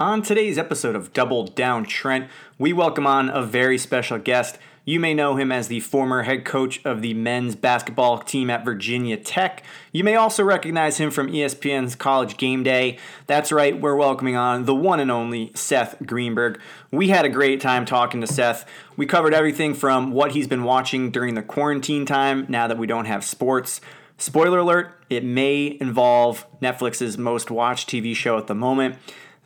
On today's episode of Double Down Trent, we welcome on a very special guest. You may know him as the former head coach of the men's basketball team at Virginia Tech. You may also recognize him from ESPN's College Game Day. That's right, we're welcoming on the one and only Seth Greenberg. We had a great time talking to Seth. We covered everything from what he's been watching during the quarantine time now that we don't have sports. Spoiler alert, it may involve Netflix's most watched TV show at the moment.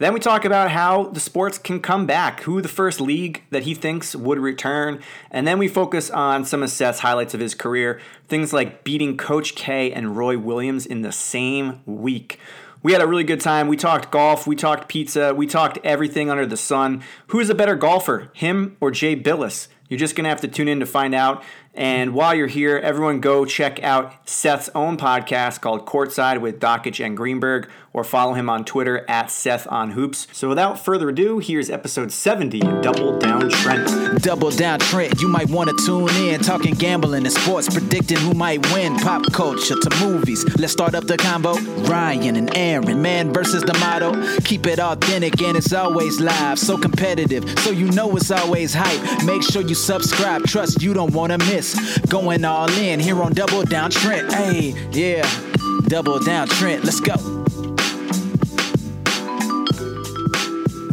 Then we talk about how the sports can come back, who the first league that he thinks would return, and then we focus on some of Seth's highlights of his career, things like beating Coach K and Roy Williams in the same week. We had a really good time. We talked golf, we talked pizza, we talked everything under the sun. Who's a better golfer, him or Jay Bilas? You're just going to have to tune in to find out. And while you're here, everyone go check out Seth's own podcast called Courtside with Dakich and Greenberg, or follow him on Twitter at Seth on Hoops. So without further ado, here's episode 70 Double Down Trent. Double down Trent, you might want to tune in. Talking gambling and sports, predicting who might win. Pop culture to movies. Let's start up the combo. Ryan and Aaron, man versus the motto. Keep it authentic and it's always live. So competitive, so you know it's always hype. Make sure you subscribe. Trust you don't want to miss. Going all in here on Double Down Trent. Hey, yeah. Double down Trent. Let's go.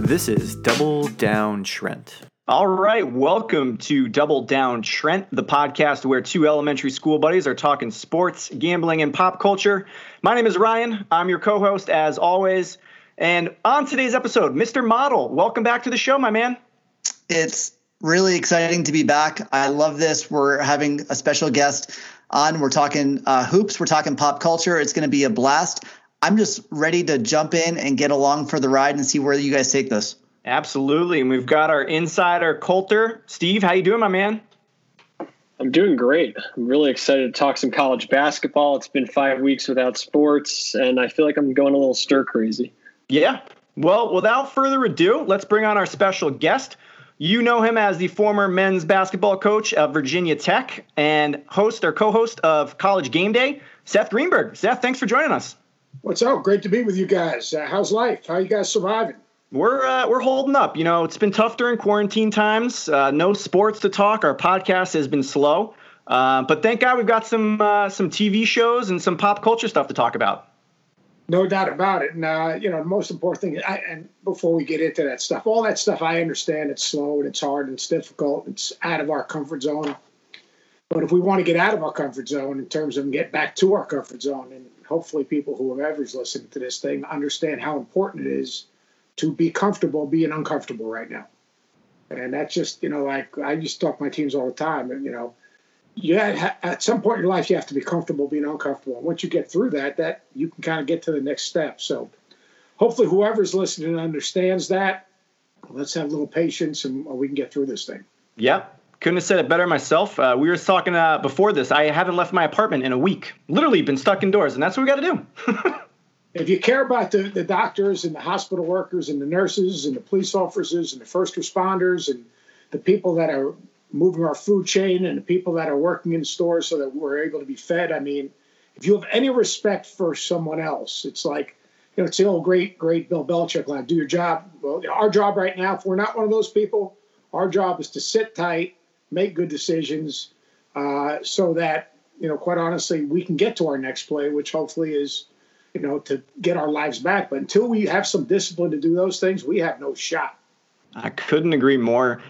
This is Double Down Trent. All right, welcome to Double Down Trent, the podcast where two elementary school buddies are talking sports, gambling, and pop culture. My name is Ryan. I'm your co host as always. And on today's episode, Mr. Model, welcome back to the show, my man. It's really exciting to be back. I love this. We're having a special guest on. We're talking uh, hoops, we're talking pop culture. It's going to be a blast. I'm just ready to jump in and get along for the ride and see where you guys take this. Absolutely. And we've got our insider Coulter. Steve, how you doing, my man? I'm doing great. I'm really excited to talk some college basketball. It's been five weeks without sports, and I feel like I'm going a little stir crazy. Yeah. Well, without further ado, let's bring on our special guest. You know him as the former men's basketball coach of Virginia Tech and host or co-host of College Game Day, Seth Greenberg. Seth, thanks for joining us. What's up? Great to be with you guys. Uh, how's life? How you guys surviving? We're uh, we're holding up. You know, it's been tough during quarantine times. Uh, no sports to talk. Our podcast has been slow, uh, but thank God we've got some uh, some TV shows and some pop culture stuff to talk about. No doubt about it. And uh, you know, the most important thing. I, and before we get into that stuff, all that stuff, I understand it's slow and it's hard and it's difficult. It's out of our comfort zone. But if we want to get out of our comfort zone in terms of get back to our comfort zone, and hopefully people who have ever listened to this thing understand how important it is to be comfortable being uncomfortable right now. And that's just, you know, like I used to talk to my teams all the time, and you know, yeah, at some point in your life you have to be comfortable being uncomfortable. And once you get through that, that you can kind of get to the next step. So hopefully whoever's listening understands that. Let's have a little patience and we can get through this thing. Yeah, couldn't have said it better myself. Uh, we were talking uh, before this. I haven't left my apartment in a week. Literally been stuck indoors, and that's what we got to do. if you care about the, the doctors and the hospital workers and the nurses and the police officers and the first responders and the people that are moving our food chain and the people that are working in stores so that we're able to be fed, I mean, if you have any respect for someone else, it's like, you know, it's the old great, great Bill Belichick line do your job. Well, our job right now, if we're not one of those people, our job is to sit tight, make good decisions uh, so that, you know, quite honestly, we can get to our next play, which hopefully is you know, to get our lives back. But until we have some discipline to do those things, we have no shot. I couldn't agree more.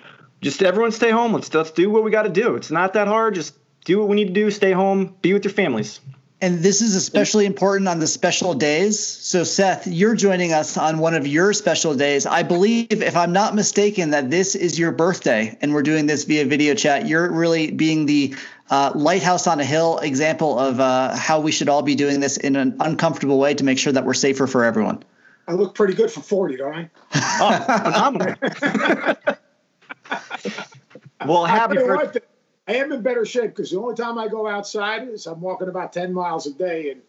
Just everyone stay home. Let's let's do what we got to do. It's not that hard. Just do what we need to do. Stay home. Be with your families. And this is especially important on the special days. So, Seth, you're joining us on one of your special days. I believe, if I'm not mistaken, that this is your birthday, and we're doing this via video chat. You're really being the uh, lighthouse on a hill example of uh, how we should all be doing this in an uncomfortable way to make sure that we're safer for everyone. I look pretty good for 40, don't I? oh, phenomenal. well, happy birthday. I am in better shape because the only time I go outside is I'm walking about 10 miles a day. And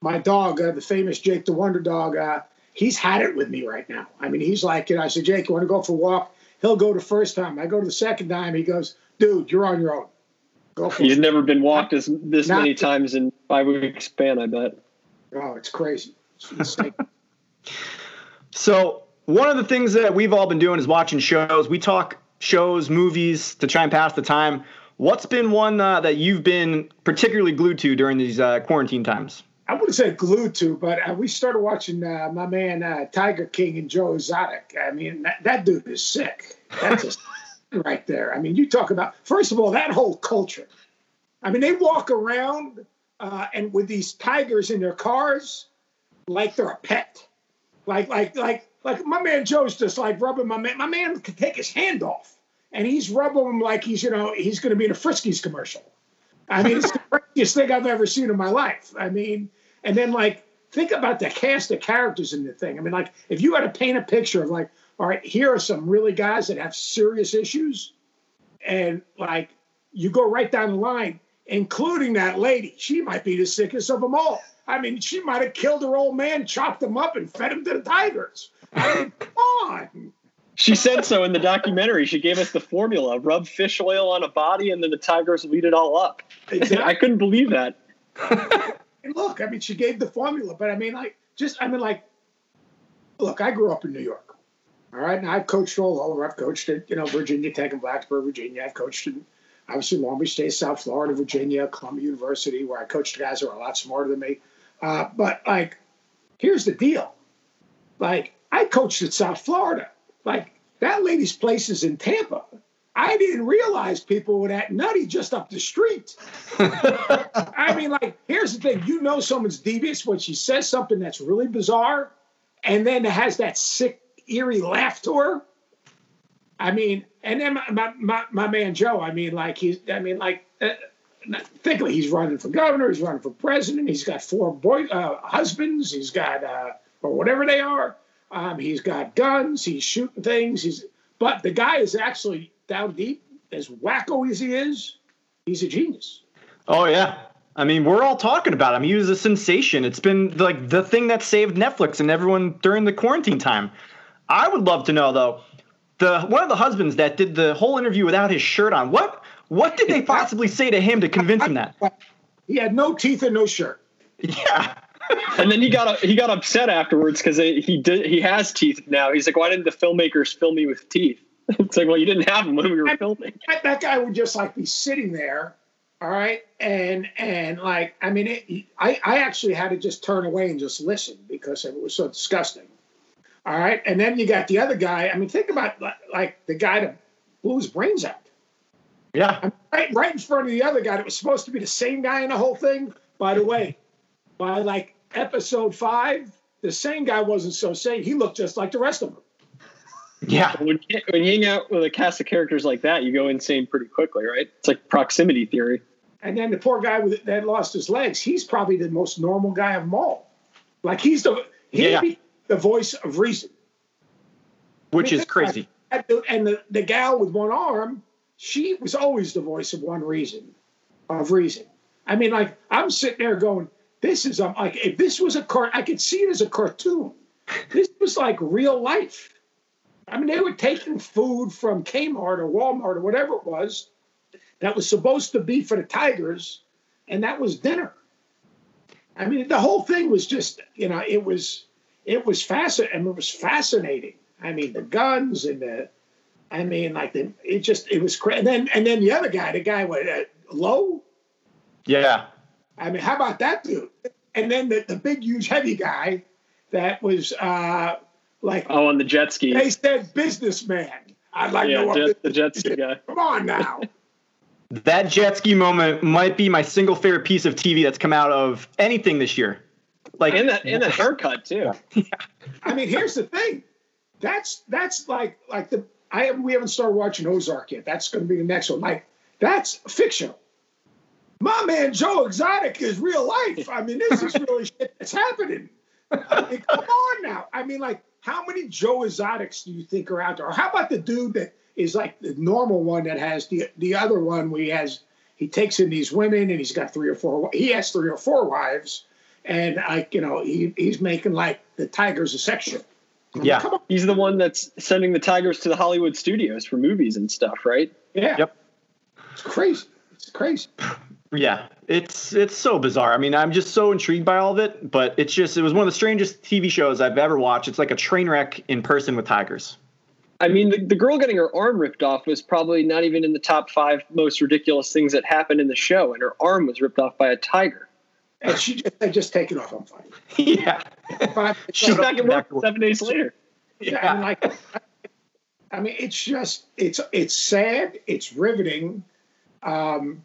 my dog, uh, the famous Jake the Wonder Dog, uh, he's had it with me right now. I mean, he's like, you know, I said, Jake, you want to go for a walk? He'll go the first time. I go to the second time. He goes, dude, you're on your own. Go for You've it. never been walked as this Not many times in five week span, I bet. Oh, it's crazy. so one of the things that we've all been doing is watching shows. We talk shows, movies to try and pass the time. What's been one uh, that you've been particularly glued to during these uh, quarantine times? I wouldn't say glued to, but uh, we started watching uh, my man uh, Tiger King and Joe Exotic. I mean, that, that dude is sick. That's just right there. I mean, you talk about first of all that whole culture. I mean, they walk around uh, and with these tigers in their cars like they're a pet. Like, like, like, like my man Joe's just like rubbing my man. My man can take his hand off and he's rubbing him like he's, you know, he's going to be in a Friskies commercial. I mean, it's the craziest thing I've ever seen in my life. I mean, and then like, think about the cast of characters in the thing. I mean, like, if you had to paint a picture of like, all right, here are some really guys that have serious issues, and like, you go right down the line, including that lady. She might be the sickest of them all. I mean, she might have killed her old man, chopped him up, and fed him to the tigers. I mean, come on. She said so in the documentary. She gave us the formula: rub fish oil on a body, and then the tigers will eat it all up. Exactly. I couldn't believe that. and look, I mean, she gave the formula, but I mean, like, just I mean, like, look, I grew up in New York. All right, and I've coached all over. I've coached at you know Virginia Tech and Blacksburg, Virginia. I've coached in obviously Long Beach State, South Florida, Virginia, Columbia University, where I coached guys who are a lot smarter than me. Uh, but like, here's the deal: like, I coached at South Florida like that lady's place is in Tampa. I didn't realize people were that nutty just up the street. I mean, like, here's the thing: you know, someone's devious when she says something that's really bizarre, and then has that sick, eerie laugh to her. I mean, and then my my, my, my man Joe. I mean, like he's. I mean, like. Uh, think of it, he's running for governor, he's running for president, he's got four boy uh, husbands, he's got uh, or whatever they are. Um, he's got guns. He's shooting things. He's but the guy is actually down deep, as wacko as he is. He's a genius. Oh yeah. I mean, we're all talking about him. He was a sensation. It's been like the thing that saved Netflix and everyone during the quarantine time. I would love to know though, the one of the husbands that did the whole interview without his shirt on. What what did they possibly say to him to convince him that? He had no teeth and no shirt. Yeah and then he got uh, he got upset afterwards because he did he has teeth now. He's like, why didn't the filmmakers film me with teeth? It's like, well, you didn't have them when we were filming. That guy would just like be sitting there, all right, and and like I mean, it, I I actually had to just turn away and just listen because it was so disgusting. All right, and then you got the other guy. I mean, think about like the guy that blew his brains out. Yeah, I mean, right, right in front of the other guy that was supposed to be the same guy in the whole thing. By the way, by like episode five, the same guy wasn't so sane. He looked just like the rest of them. Yeah. When you, when you hang out with a cast of characters like that, you go insane pretty quickly, right? It's like proximity theory. And then the poor guy with, that lost his legs, he's probably the most normal guy of them all. Like he's the he yeah. the voice of reason, which I mean, is crazy. And the, the gal with one arm, she was always the voice of one reason, of reason. I mean, like I'm sitting there going, this is um, like if this was a car, I could see it as a cartoon. This was like real life. I mean, they were taking food from Kmart or Walmart or whatever it was that was supposed to be for the Tigers, and that was dinner. I mean, the whole thing was just, you know, it was it was fascinating. It was fascinating. I mean, the guns and the, I mean, like the, it just it was crazy. And then and then the other guy, the guy with uh, Lowe. Yeah. I mean, how about that dude? And then the, the big, huge, heavy guy that was uh, like oh, on the jet ski. They said businessman. I'd like yeah, to know jet, the jet ski guy. Come on now. that jet ski moment might be my single favorite piece of TV that's come out of anything this year. Like in that and that haircut too. Yeah. I mean, here's the thing. That's that's like like the I have we haven't started watching Ozark yet. That's going to be the next one. Like that's fictional my man Joe Exotic is real life. I mean, this is really shit that's happening. I mean, come on now. I mean, like, how many Joe Exotics do you think are out there? Or how about the dude that is like the normal one that has the the other one where he has he takes in these women and he's got three or four he has three or four wives and like you know he he's making like the tigers a sex section. Yeah, he's the one that's sending the tigers to the Hollywood studios for movies and stuff, right? Yeah. Yep. It's crazy. It's crazy. Yeah, It's it's so bizarre. I mean, I'm just so intrigued by all of it, but it's just it was one of the strangest TV shows I've ever watched. It's like a train wreck in person with tigers. I mean, the, the girl getting her arm ripped off was probably not even in the top five most ridiculous things that happened in the show, and her arm was ripped off by a tiger. And she just they just take it off. I'm fine. yeah, Fine. She's back at work seven days later. Yeah, I mean, like, I mean, it's just it's it's sad. It's riveting. Um,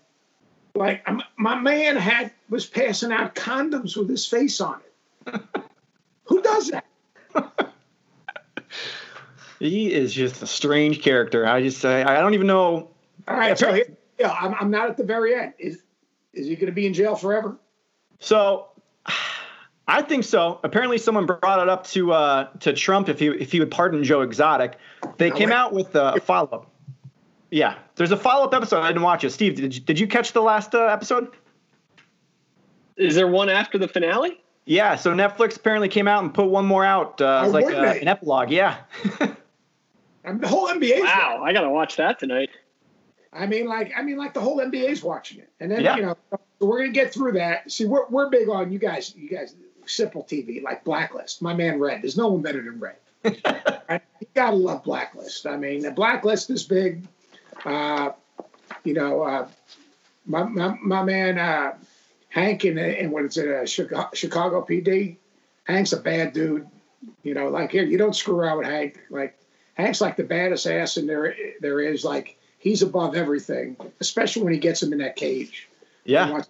like I'm, my man had was passing out condoms with his face on it. Who does that? he is just a strange character. I just I, I don't even know. All right, so here, yeah, I'm, I'm not at the very end. Is is he going to be in jail forever? So I think so. Apparently, someone brought it up to uh, to Trump if he if he would pardon Joe Exotic. They came out with a follow up. Yeah, there's a follow up episode. I didn't watch it. Steve, did you, did you catch the last uh, episode? Is there one after the finale? Yeah, so Netflix apparently came out and put one more out uh, Oh, like wouldn't uh, an epilogue. Yeah. I mean, the whole NBA. Wow, I gotta watch that tonight. I mean, like, I mean, like the whole NBA's watching it, and then Yeah. you know, we're gonna get through that. See, we're we're big on you guys. You guys, simple TV, like Blacklist. My man Red. There's no one better than Red. Right? You gotta love Blacklist. I mean, the Blacklist is big. Uh, you know, uh, my, my my man uh, Hank in in what is it, uh, Chicago, Chicago PD. Hank's a bad dude. You know, like here, you don't screw around with Hank. Like Hank's like the baddest ass in there there is. Like he's above everything, especially when he gets him in that cage. yeah.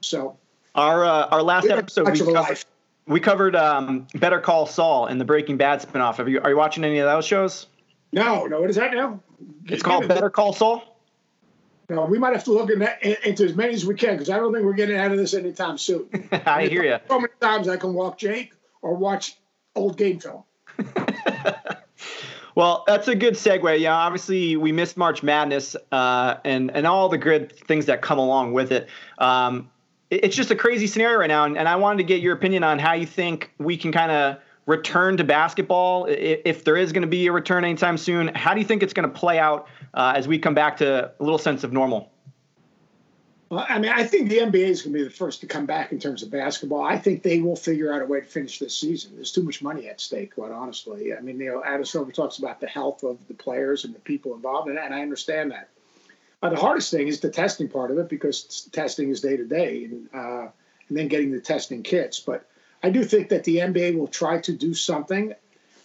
So Our uh, our last episode we covered, we covered um, Better Call Saul and the Breaking Bad spinoff. Have you are you watching any of those shows? No, no. What is that now? It's called Better Call Saul. No, we might have to look in that, in- into as many as we can because I don't think we're getting out of this anytime soon. I hear you. So many times I can walk Jake or watch old game film. Well, that's a good segue. Yeah, obviously we missed March Madness uh, and and all the good things that come along with it. Um, it- it's just a crazy scenario right now, and, and I wanted to get your opinion on how you think we can kind of return to basketball if, there is going to be a return anytime soon. How do you think it's going to play out uh, as we come back to a little sense of normal? Well, I mean, I think the NBA is going to be the first to come back in terms of basketball. I think they will figure out a way to finish this season. There's too much money at stake, quite honestly. I mean, you know, Adam Silver talks about the health of the players and the people involved, and, and I understand that. The hardest thing is the testing part of it because testing is day to day, uh, and then getting the testing kits. But I do think that the NBA will try to do something.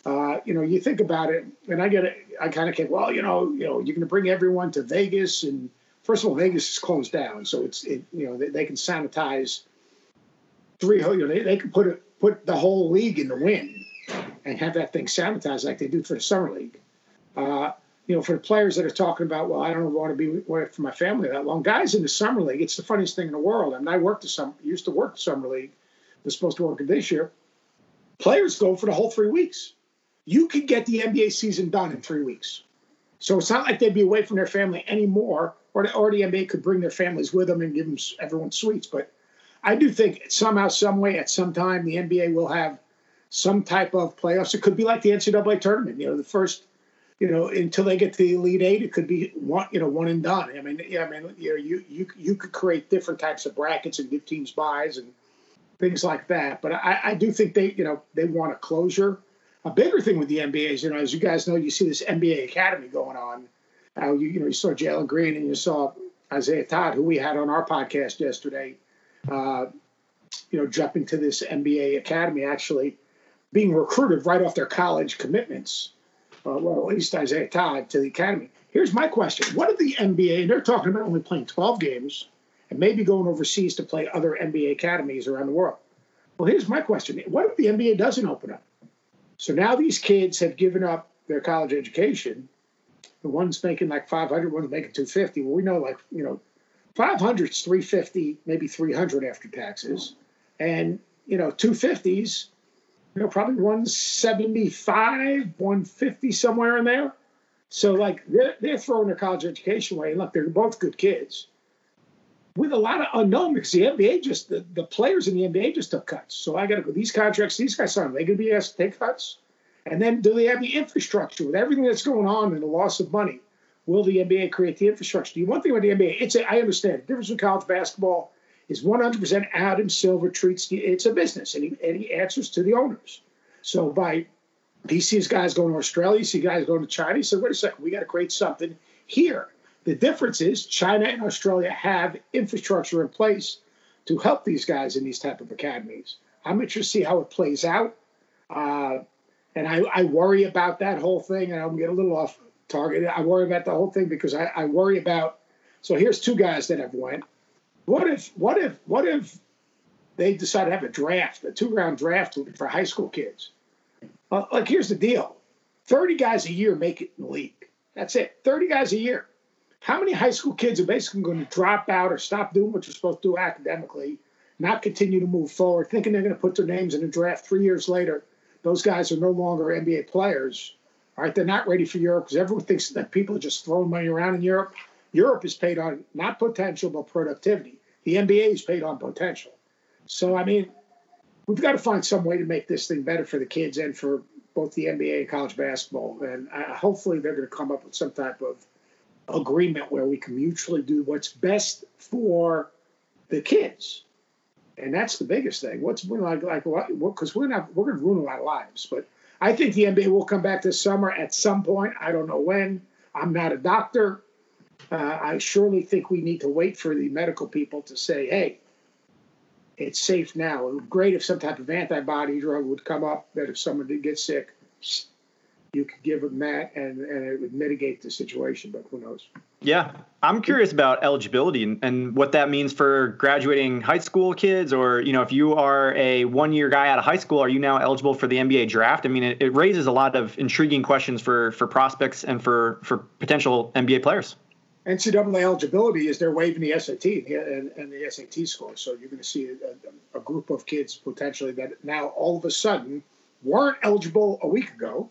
Uh, you know, you think about it, and I get it. I kind of think, well, you know, you know, you're going to bring everyone to Vegas, and first of all, Vegas is closed down, so it's it, you know they, they can sanitize three. You know, they, they can put it put the whole league in the wind and have that thing sanitized like they do for the summer league. Uh, you know, for the players that are talking about, well, I don't want to be away from my family that long. Guys in the summer league, it's the funniest thing in the world. I mean, I worked the summer, used to work the summer league, was supposed to work this year. Players go for the whole three weeks. You could get the NBA season done in three weeks. So it's not like they'd be away from their family anymore, or the, or the NBA could bring their families with them and give them everyone suites. But I do think somehow, some way, at some time, the NBA will have some type of playoffs. It could be like the NCAA tournament. You know, the first, you know, until they get to the Elite Eight, it could be one, you know, one and done. I mean, yeah, I mean, you know, you you you could create different types of brackets and give teams buys and things like that. But I, I do think they, you know, they want a closure. A bigger thing with the NBA is, you know, as you guys know, you see this NBA Academy going on. How you, you know, you saw Jalen Green and you saw Isaiah Todd, who we had on our podcast yesterday. Uh, you know, jumping to this NBA Academy, actually being recruited right off their college commitments. Uh, well, at least Isaiah Todd to the academy. Here's my question: What if the NBA? They're talking about only playing 12 games and maybe going overseas to play other NBA academies around the world. Well, here's my question: What if the NBA doesn't open up? So now these kids have given up their college education. The one's making like 500, one's making 250. Well, we know like you know, 500 is 350, maybe 300 after taxes, and you know, 250s, you know, probably 175, 150 somewhere in there. So like they're, they're throwing their college education away. And look, they're both good kids with a lot of unknown because the NBA just the, the players in the NBA just took cuts. So I got to go. These contracts, these guys signed. They going to be asked to take cuts, and then do they have the infrastructure with everything that's going on and the loss of money? Will the NBA create the infrastructure? The one thing about the NBA, it's a, I understand the difference with college basketball is 100% Adam Silver treats the, it's a business and he, and he answers to the owners. So by he sees guys going to Australia, he sees guys going to China. He said, wait a second, we got to create something here. The difference is China and Australia have infrastructure in place to help these guys in these type of academies. I'm interested to see how it plays out. Uh, and I, I, worry about that whole thing, and I'm getting a little off target. I worry about the whole thing because I, I worry about. So here's two guys that have went. What if what if what if they decide to have a draft, a two round draft for high school kids? Uh, like here's the deal: thirty guys a year make it in the league. That's it. Thirty guys a year. How many high school kids are basically going to drop out or stop doing what you're supposed to do academically, not continue to move forward, thinking they're going to put their names in a draft three years later? Those guys are no longer NBA players. Right, they're not ready for Europe because everyone thinks that people are just throwing money around in Europe. Europe is paid on not potential but productivity. The NBA is paid on potential. So I mean, we've got to find some way to make this thing better for the kids and for both the NBA and college basketball. And uh, hopefully, they're going to come up with some type of agreement where we can mutually do what's best for the kids. And that's the biggest thing. What's we like like what? Because we're not we're going to ruin a lot of lives. But I think the NBA will come back this summer at some point. I don't know when. I'm not a doctor. Uh, I surely think we need to wait for the medical people to say, hey, it's safe now. It would be great if some type of antibody drug would come up that if someone did get sick, you could give them that and, and it would mitigate the situation, but who knows? Yeah. I'm curious about eligibility and, and what that means for graduating high school kids, or, you know, if you are a one year guy out of high school, are you now eligible for the NBA draft? I mean, it, it raises a lot of intriguing questions for, for prospects and for, for potential NBA players. NCAA eligibility is they're waiving the SAT and, and the SAT score. So you're going to see a, a, group of kids potentially that now all of a sudden weren't eligible a week ago,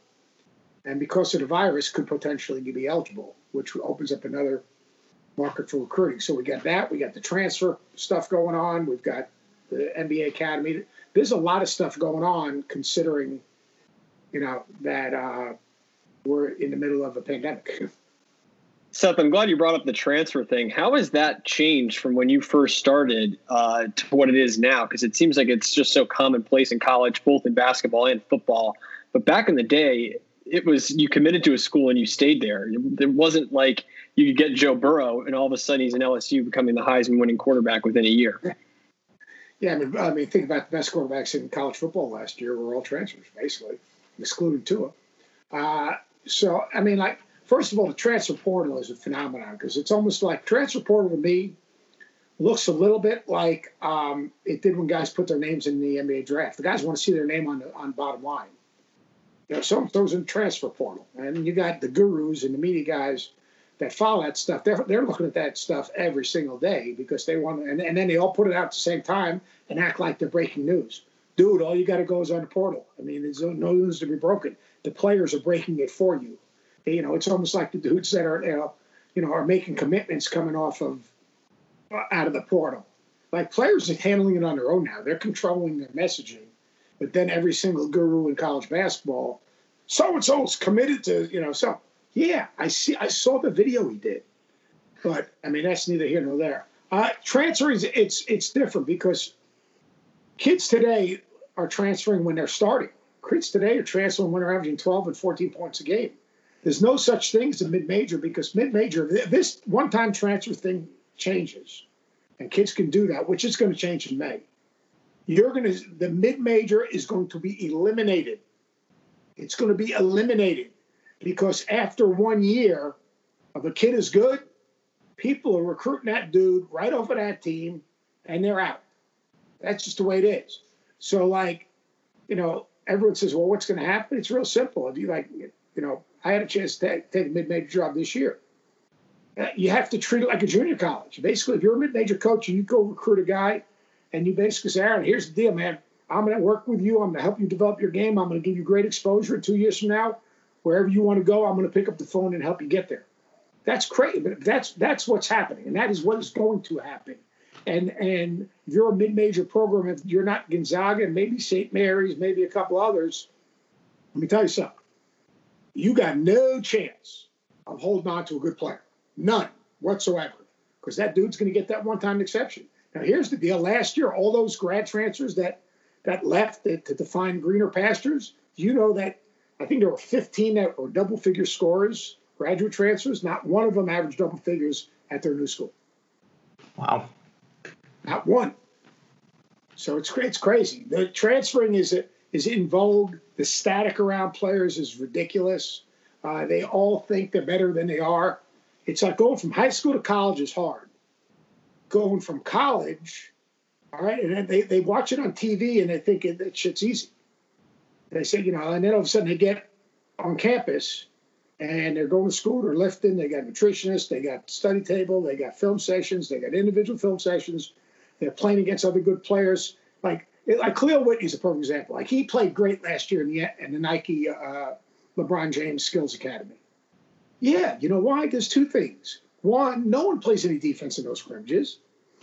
and because of the virus could potentially be eligible, which opens up another market for recruiting. So we got that. We got the transfer stuff going on. We've got the NBA Academy. There's a lot of stuff going on considering, you know, that uh, we're in the middle of a pandemic. Seth, I'm glad you brought up the transfer thing. How has that changed from when you first started uh, to what it is now? Because it seems like it's just so commonplace in college, both in basketball and football. But back in the day, it was you committed to a school and you stayed there. It wasn't like you could get Joe Burrow and all of a sudden he's in LSU becoming the Heisman winning quarterback within a year. Yeah, I mean, I mean, think about the best quarterbacks in college football last year were all transfers, basically, excluding Tua. Uh, so, I mean, like first of all, the transfer portal is a phenomenon because it's almost like transfer portal to me looks a little bit like um, it did when guys put their names in the NBA draft. The guys want to see their name on the on bottom line. You know, some those in transfer portal, and you got the gurus and the media guys that follow that stuff. They're they're looking at that stuff every single day because they want, and, and then they all put it out at the same time and act like they're breaking news. Dude, all you got to go is on the portal. I mean, there's no news to be broken. The players are breaking it for you. You know, it's almost like the dudes that are, you know, you know, are making commitments coming off of out of the portal. Like players are handling it on their own now. They're controlling their messaging. But then every single guru in college basketball, so and so's committed to, you know, so yeah, I see. I saw the video he did, but I mean that's neither here nor there. Uh, transferring, it's it's different because kids today are transferring when they're starting. Kids today are transferring when they're averaging 12 and 14 points a game. There's no such thing as a mid-major because mid-major, this one-time transfer thing changes, and kids can do that, which is going to change in May. You're going to the mid-major is going to be eliminated. It's going to be eliminated because after one year of a kid is good, people are recruiting that dude right off of that team, and they're out. That's just the way it is. So, like, you know, everyone says, "Well, what's going to happen?" It's real simple. If you like, you know, I had a chance to take, take a mid-major job this year. Uh, you have to treat it like a junior college. Basically, if you're a mid-major coach and you go recruit a guy, and you basically say, "Aaron, here's the deal, man. I'm going to work with you. I'm going to help you develop your game. I'm going to give you great exposure. Two years from now, wherever you want to go, I'm going to pick up the phone and help you get there." That's crazy, but that's that's what's happening, and that is what is going to happen. And and you're a mid-major program. If you're not Gonzaga, maybe St. Mary's, maybe a couple others, let me tell you something you got no chance of holding on to a good player. None whatsoever. Because that dude's going to get that one time exception. Now, here's the deal. Last year, all those grad transfers that that left to, to define greener pastures, you know that I think there were 15 that were double figure scores, graduate transfers. Not one of them averaged double figures at their new school. Wow. Not one. So it's it's crazy. The transferring is is in vogue. The static around players is ridiculous. Uh, they all think they're better than they are. It's like going from high school to college is hard. Going from college, all right, and then they, they watch it on TV and they think it, it shit's easy. They say, you know, and then all of a sudden they get on campus and they're going to school, they're lifting, they got nutritionists, they got study table, they got film sessions, they got individual film sessions, they're playing against other good players. Like like Kahlil Whitney's a perfect example. Like he played great last year in the in the Nike uh, LeBron James Skills Academy. Yeah, you know why? There's two things. One, no one plays any defense in those scrimmages.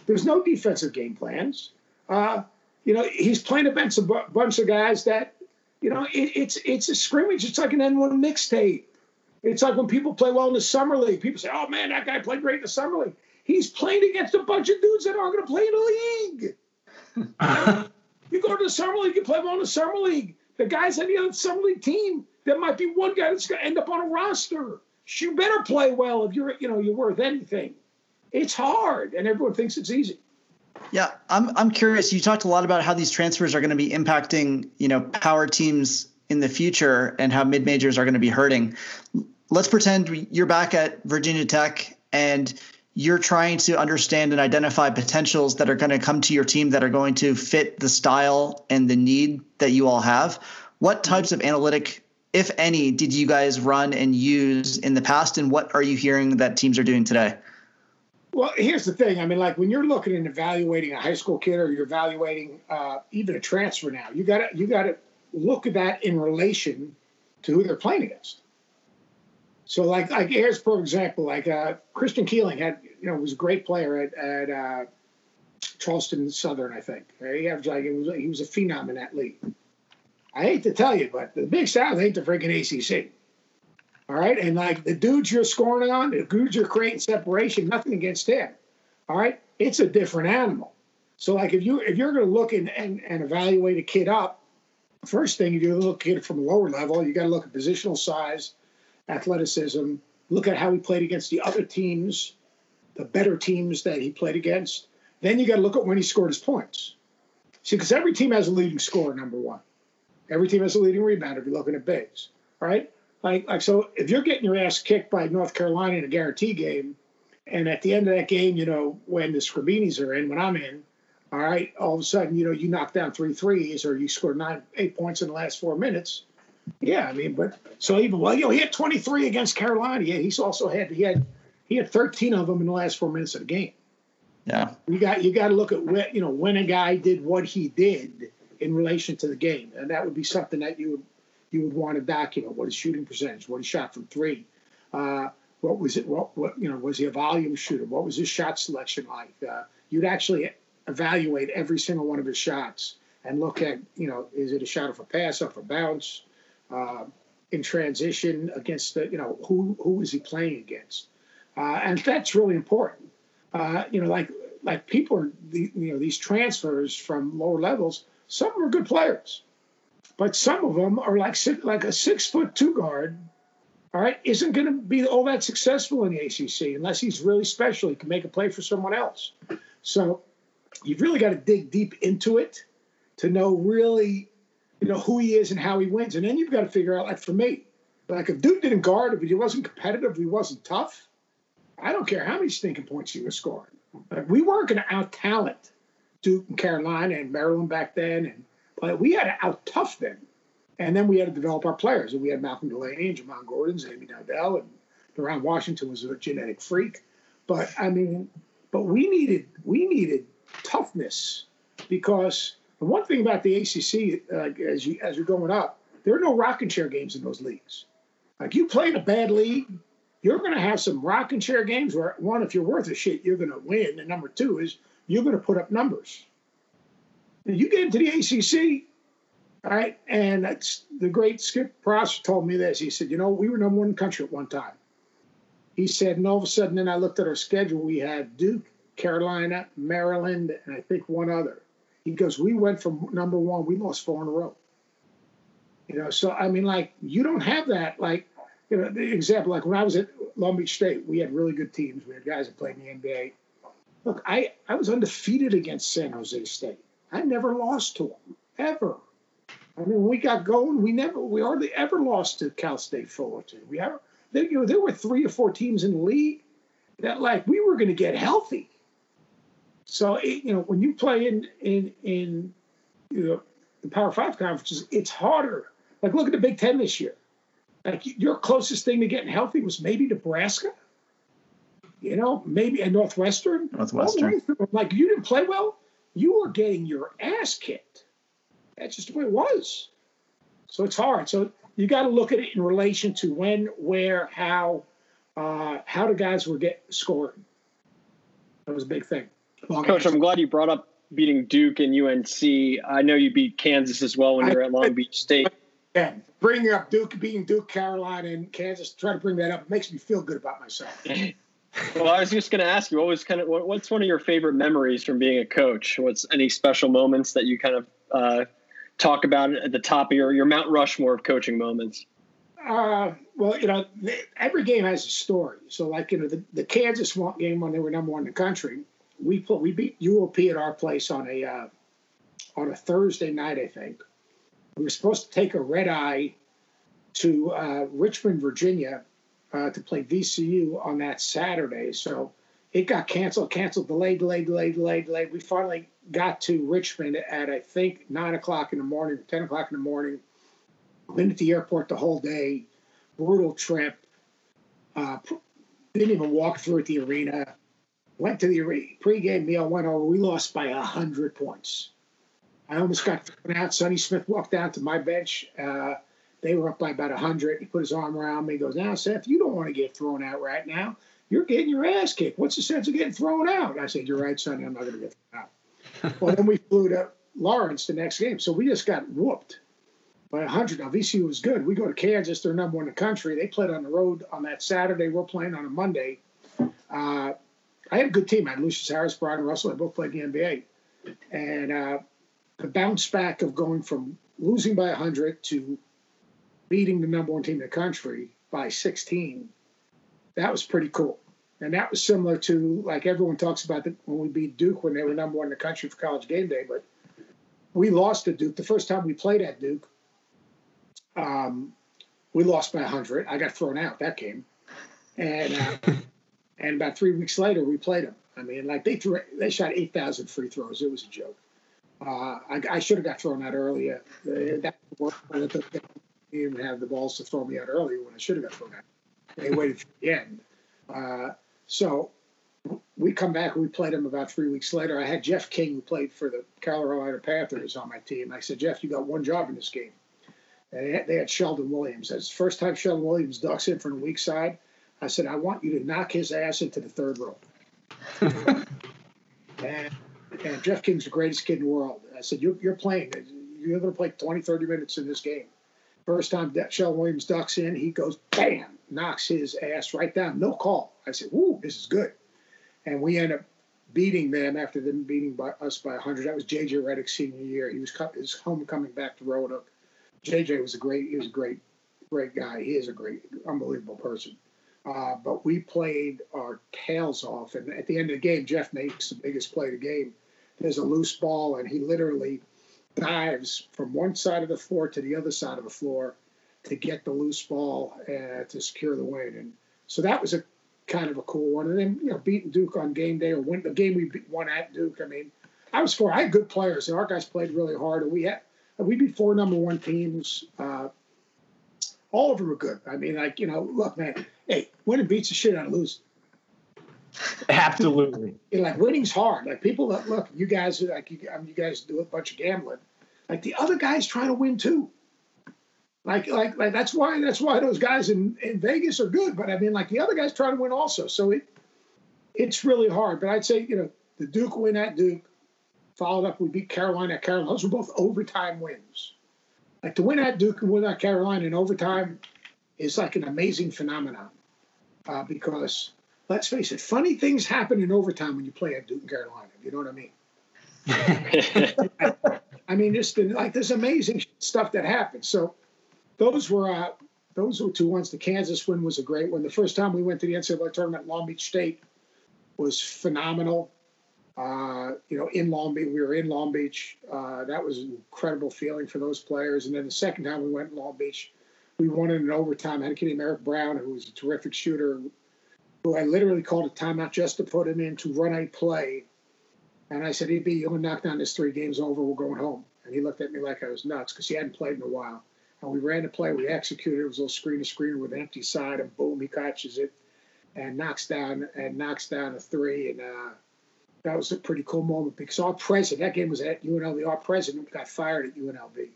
There's no defensive game plans. Uh, you know, he's playing against a b- bunch of guys that, you know, it, it's it's a scrimmage. It's like an AND1 mixtape. It's like when people play well in the summer league. People say, "Oh man, that guy played great in the summer league." He's playing against a bunch of dudes that aren't going to play in the league. you go to the summer league, you play well in the summer league. The guys on the other summer league team, there might be one guy that's going to end up on a roster. You better play well if you're, you know, you're worth anything. It's hard, and everyone thinks it's easy. Yeah, I'm I'm curious. You talked a lot about how these transfers are going to be impacting, you know, power teams in the future and how mid majors are going to be hurting. Let's pretend you're back at Virginia Tech and you're trying to understand and identify potentials that are going to come to your team that are going to fit the style and the need that you all have. What types of analytic, if any, did you guys run and use in the past, and what are you hearing that teams are doing today? Well, here's the thing. I mean, like when you're looking and evaluating a high school kid, or you're evaluating uh, even a transfer now, you got to you got to look at that in relation to who they're playing against. So, like, like here's for example, like uh, Christian Keeling had, you know, was a great player at at uh, Charleston Southern, I think. He averaged like he was he was a phenom in that league. I hate to tell you, but the Big South ain't the freaking ACC. All right. And like the dudes you're scoring on, the dudes you're creating separation, nothing against him. All right. It's a different animal. So like if you if you're gonna look and, and, and evaluate a kid up, first thing you do look at it from a lower level, you gotta look at positional size, athleticism, look at how he played against the other teams, the better teams that he played against. Then you got to look at when he scored his points. See, because every team has a leading scorer, number one. Every team has a leading rebounder if you're looking at bigs. right? Like, like so if you're getting your ass kicked by North Carolina in a guarantee game, and at the end of that game, you know, when the Scribinis are in, when I'm in, all right, all of a sudden, you know, you knock down three threes or you score nine, eight points in the last four minutes. Yeah, I mean, but so even well, you know, he had 23 against Carolina. Yeah, he's also had he had he had 13 of them in the last four minutes of the game. Yeah, you got you got to look at when you know when a guy did what he did in relation to the game, and that would be something that you would you would want to document what his shooting percentage, what he shot from three, uh, what was it, what, what you know, was he a volume shooter? What was his shot selection like? Uh, you'd actually evaluate every single one of his shots and look at, you know, is it a shot off a pass, off a bounce, uh, in transition against the, you know, who who is he playing against? Uh, and that's really important. Uh, you know, like like people are, the, you know, these transfers from lower levels. Some of them are good players but some of them are like six, like a six foot two guard. All right, isn't going to be all that successful in the ACC unless he's really special. He can make a play for someone else. So you've really got to dig deep into it to know really, you know, who he is and how he wins. And then you've got to figure out, like for me, like if Duke didn't guard, if he wasn't competitive, if he wasn't tough, I don't care how many stinking points he was scoring. Like we weren't going to out talent Duke and Carolina and Maryland back then, and but we had to out tough them. And then we had to develop our players. And we had Malcolm Delaney and Jamon Gordon, Amy Dowdell, and Deron Washington was a genetic freak. But I mean, but we needed we needed toughness because the one thing about the ACC, uh, as you as you're going up, there are no rocking chair games in those leagues. Like you play in a bad league, you're going to have some rocking chair games where one, if you're worth a shit, you're going to win, and number two is you're going to put up numbers. You get into the ACC, all right, and the great Skip Prosser told me this. He said, you know, we were number one country at one time. He said, and all of a sudden, then I looked at our schedule. We had Duke, Carolina, Maryland, and I think one other. He goes, we went from number one, we lost four in a row. You know, so I mean, like you don't have that. Like, you know, the example, like when I was at Long Beach State, we had really good teams. We had guys that played in the NBA. Look, I I was undefeated against San Jose State. I never lost to them ever. I mean, when we got going, we never, we hardly ever lost to Cal State Fullerton. We ever, there, you know, there were three or four teams in the league that like we were going to get healthy. So it, you know, when you play in in in you know the Power Five conferences, it's harder. Like look at the Big Ten this year. Like your closest thing to getting healthy was maybe Nebraska. You know, maybe a Northwestern. Northwestern. Like you didn't play well, you were getting your ass kicked. That's just the way it was. So it's hard. So you got to look at it in relation to when, where, how, uh, how the guys were get scoring. That was a big thing. Long Coach, answer. I'm glad you brought up beating Duke and UNC. I know you beat Kansas as well when you were at Long Beach State. Yeah, bringing up Duke, beating Duke, Carolina, and Kansas. Try to bring that up. It makes me feel good about myself. well, I was just going to ask you, what was kind of what's one of your favorite memories from being a coach? What's any special moments that you kind of uh, talk about at the top of your your Mount Rushmore of coaching moments? Uh, well, you know, every game has a story. So, like you know, the, the Kansas game when they were number one in the country, we put, we beat UOP at our place on a uh, on a Thursday night, I think. We were supposed to take a red eye to uh, Richmond, Virginia, uh, to play VCU on that Saturday. So it got canceled, canceled, delayed, delayed, delayed, delayed, delayed. We finally got to Richmond at I think nine o'clock in the morning, ten o'clock in the morning. Been at the airport the whole day. Brutal trip. Uh, didn't even walk through at the arena. Went to the pregame meal. Went over. We lost by hundred points. I almost got thrown out. Sonny Smith walked down to my bench. Uh, they were up by about a hundred. He put his arm around me. He goes, "Now, Seth, you don't want to get thrown out right now. You're getting your ass kicked. What's the sense of getting thrown out?" I said, "You're right, Sonny. I'm not going to get thrown out." well, then we flew to Lawrence the next game, so we just got whooped by 100. Now, VCU was good. We go to Kansas, they're number one in the country. They played on the road on that Saturday. We're playing on a Monday. Uh, I had a good team. I had Lucious Harris, Brian Russell. I both played in the NBA. And uh, the bounce back of going from losing by 100 to beating the number one team in the country by 16, that was pretty cool. And that was similar to, like everyone talks about the, when we beat Duke when they were number one in the country for college game day. But we lost to Duke. The first time we played at Duke, um, we lost by 100. I got thrown out that game. And uh, and about three weeks later, we played them. I mean, like they threw, they shot 8,000 free throws. It was a joke. Uh, I, I should have got thrown out earlier. Uh, that worked. Didn't even have the balls to throw me out earlier when I should have got thrown out. They waited for the end. Uh, so we come back and we played him about three weeks later. I had Jeff King, who played for the Carolina Panthers, on my team. I said, Jeff, you got one job in this game. And they had, they had Sheldon Williams. That's the first time Sheldon Williams ducks in from the weak side. I said, I want you to knock his ass into the third row. and, and, Jeff King's the greatest kid in the world. I said, You're, you're playing. You're going to play 20, 30 minutes in this game. First time Sheldon Williams ducks in, he goes, bam, knocks his ass right down. No call. I said, Woo, this is good. And we end up beating them after them beating by, us by 100. That was J.J. Redick's senior year. He was his homecoming back to Roanoke. J.J. was a great, he was a great, great guy. He is a great, unbelievable person. Uh, but we played our tails off. And at the end of the game, Jeff makes the biggest play of the game. There's a loose ball, and he literally dives from one side of the floor to the other side of the floor to get the loose ball uh, to secure the win. And so that was a kind of a cool one. And then, you know, beating Duke on game day or win the game we won at Duke. I mean, I was for I had good players, and our guys played really hard. And we had we beat four number one teams. Uh, all of them were good. I mean, like you know, look, man, hey, winning beats the shit out of losing. Absolutely. like winning's hard. Like people that look, you guys like you, I mean, you guys do a bunch of gambling. Like the other guys trying to win too. Like, like, like that's why that's why those guys in, in Vegas are good. But I mean, like the other guys trying to win also. So it it's really hard. But I'd say you know the Duke win at Duke, followed up we beat Carolina at Carolina. Those were both overtime wins. Like to win at Duke and win at Carolina in overtime is like an amazing phenomenon uh, because let's face it, funny things happen in overtime when you play at Duke and Carolina. You know what I mean? I mean, just like there's amazing stuff that happens. So those were uh, those were two ones. The Kansas win was a great one. The first time we went to the NCAA tournament, Long Beach State was phenomenal. Uh, you know, in Long Beach, we were in Long Beach. Uh, that was an incredible feeling for those players. And then the second time we went in Long Beach, we won in an overtime. Had a kid named Eric Brown, who was a terrific shooter, who I literally called a timeout just to put him in to run a play. And I said, EB, you're going to knock down this three games over. We're going home. And he looked at me like I was nuts because he hadn't played in a while. And we ran the play. We executed. It was a little screen to screen with an empty side, and boom, he catches it and knocks down and knocks down a three. And uh, that was a pretty cool moment because our president, that game was at UNLV, our president got fired at UNLV,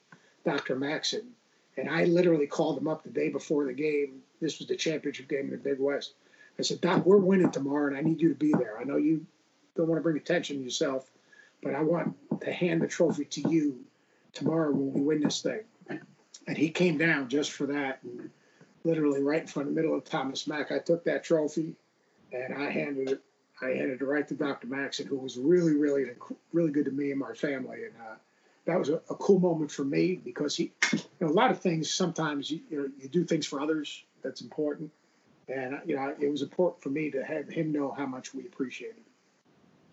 Dr. Maxson. And I literally called him up the day before the game. This was the championship game in the Big West. I said, Doc, we're winning tomorrow, and I need you to be there. I know you don't want to bring attention to yourself, but I want to hand the trophy to you tomorrow when we win this thing. And he came down just for that. And literally right in front of the middle of Thomas Mack, I took that trophy and I handed it. I handed it right to Dr. Maxson, who was really, really, really good to me and my family. And uh, that was a, a, cool moment for me because he, you know, a lot of things. Sometimes you, you know you do things for others. That's important. And you know, it was important for me to have him know how much we appreciated. it.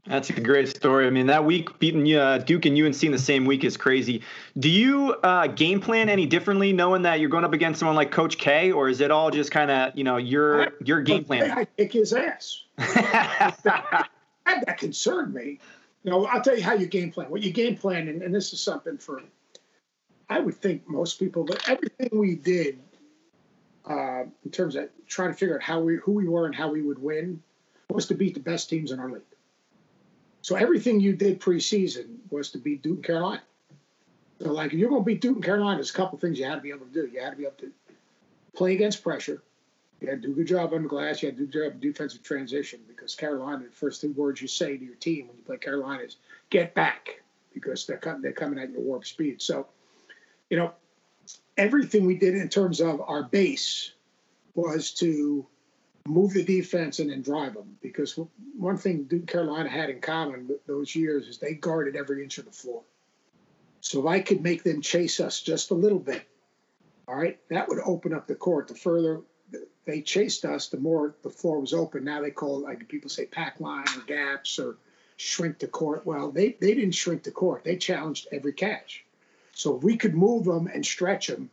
That's a great story. I mean, that week beating uh, Duke and UNC in the same week is crazy. Do you uh, game plan any differently, knowing that you're going up against someone like Coach K, or is it all just kind of you know your your game plan? I kick his ass. that, that concerned me. You know, I'll tell you how you game plan. What you game plan, and, and this is something for, I would think most people, but everything we did uh, in terms of trying to figure out how we who we were and how we would win was to beat the best teams in our league. So everything you did preseason was to beat Duke and Carolina. So like if you're going to beat Duke and Carolina, there's a couple things you had to be able to do. You had to be able to play against pressure. You had to do a good job on the glass. You had to do a good job defensive transition because Carolina, the first two words you say to your team when you play Carolina is get back because they're coming, they're coming at your warp speed. So, you know, everything we did in terms of our base was to move the defense and then drive them. Because one thing Duke Carolina had in common those years is they guarded every inch of the floor. So if I could make them chase us just a little bit, all right, that would open up the court. The further they chased us, the more the floor was open. Now they call it, like people say, pack line or gaps or shrink the court. Well, they, they didn't shrink the court. They challenged every catch. So if we could move them and stretch them,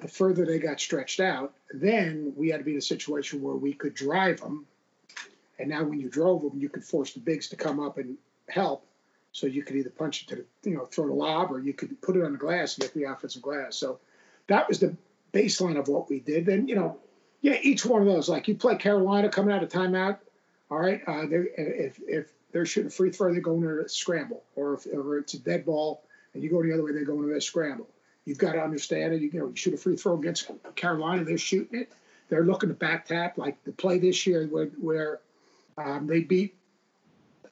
the further they got stretched out, then we had to be in a situation where we could drive them. And now, when you drove them, you could force the bigs to come up and help. So you could either punch it to the, you know, throw the lob, or you could put it on the glass and get the offensive glass. So that was the baseline of what we did. Then, you know, yeah, each one of those, like you play Carolina coming out of timeout. All right, uh, if if they're shooting a free throw, they're going to scramble, or if, or it's a dead ball and you go the other way, they're going to a scramble. You've got to understand it. You, know, you shoot a free throw against Carolina, they're shooting it. They're looking to back tap like the play this year where, where um, they beat.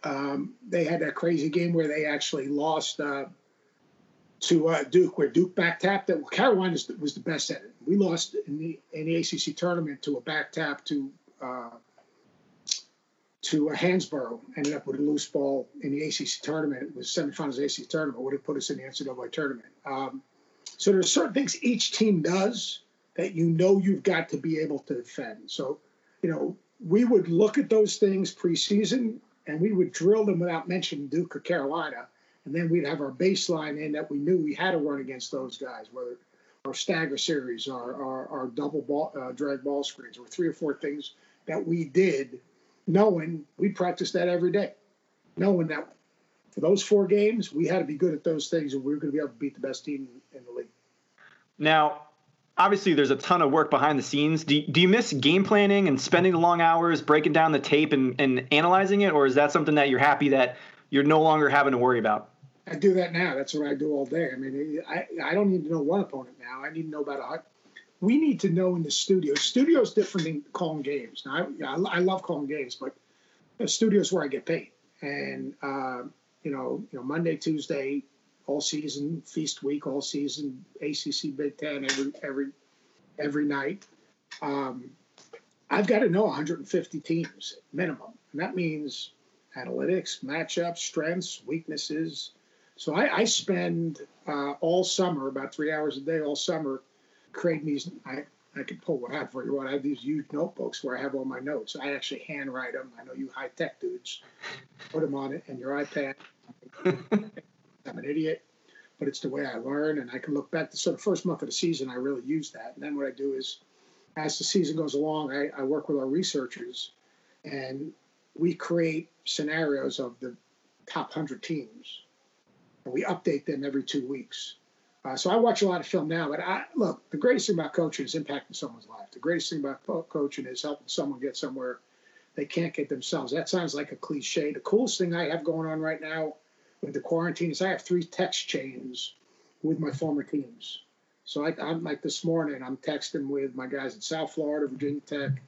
Um, they had that crazy game where they actually lost uh, to uh, Duke, where Duke back tapped. That Carolina was the best at it. We lost in the in the ACC tournament to a back tap to uh, to uh, Hansbrough. Ended up with a loose ball in the ACC tournament. It was semifinals ACC tournament. Would have put us in the NCAA tournament. Um, so there's certain things each team does that you know you've got to be able to defend. So, you know, we would look at those things preseason and we would drill them without mentioning Duke or Carolina. And then we'd have our baseline in that we knew we had to run against those guys, whether our stagger series, our, our, our double ball, uh, drag ball screens, or three or four things that we did, knowing we practiced that every day, knowing that for those four games, we had to be good at those things, and we were going to be able to beat the best team in the league. Now, obviously, there's a ton of work behind the scenes. Do, do you miss game planning and spending the long hours breaking down the tape and, and analyzing it, or is that something that you're happy that you're no longer having to worry about? I do that now. That's what I do all day. I mean, I, I don't need to know one opponent now. I need to know about a. We need to know in the studio. Studio is different than calling games. Now, I, I love calling games, but the studio is where I get paid. And uh, you know, you know, Monday, Tuesday, all season, feast week, all season, ACC, Big Ten, every every every night. Um, I've got to know 150 teams minimum, and that means analytics, matchups, strengths, weaknesses. So I, I spend uh, all summer, about three hours a day, all summer, creating these. I I can pull one out for you. What I have these huge notebooks where I have all my notes. I actually handwrite them. I know you high tech dudes put them on it and your iPad. I'm an idiot, but it's the way I learn, and I can look back. So the first month of the season, I really use that. And then what I do is, as the season goes along, I, I work with our researchers, and we create scenarios of the top hundred teams, and we update them every two weeks. Uh, so I watch a lot of film now, but I look. The greatest thing about coaching is impacting someone's life. The greatest thing about coaching is helping someone get somewhere they can't get themselves. That sounds like a cliche. The coolest thing I have going on right now with the quarantine is I have three text chains with my former teams. So I, am like this morning, I'm texting with my guys in South Florida, Virginia Tech,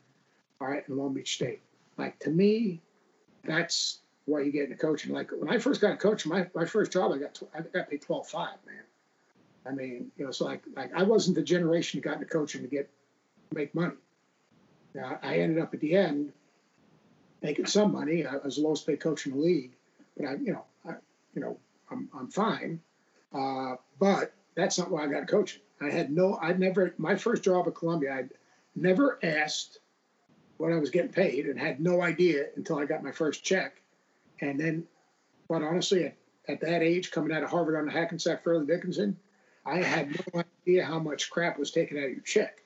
all right, and Long Beach State. Like to me, that's why you get into coaching. Like when I first got coaching, my, my first job, I got tw- I got paid twelve five, man. I mean, you know, so like like I wasn't the generation that got into coaching to get make money. Now I ended up at the end making some money. I was the lowest paid coach in the league, but I, you know, I, you know, I'm I'm fine. Uh, but that's not why I got coaching. I had no, I'd never, my first job at Columbia, I'd never asked what I was getting paid and had no idea until I got my first check. And then, but honestly, at, at that age, coming out of Harvard on the Hackensack Fairleigh Dickinson, I had no idea how much crap was taken out of your check.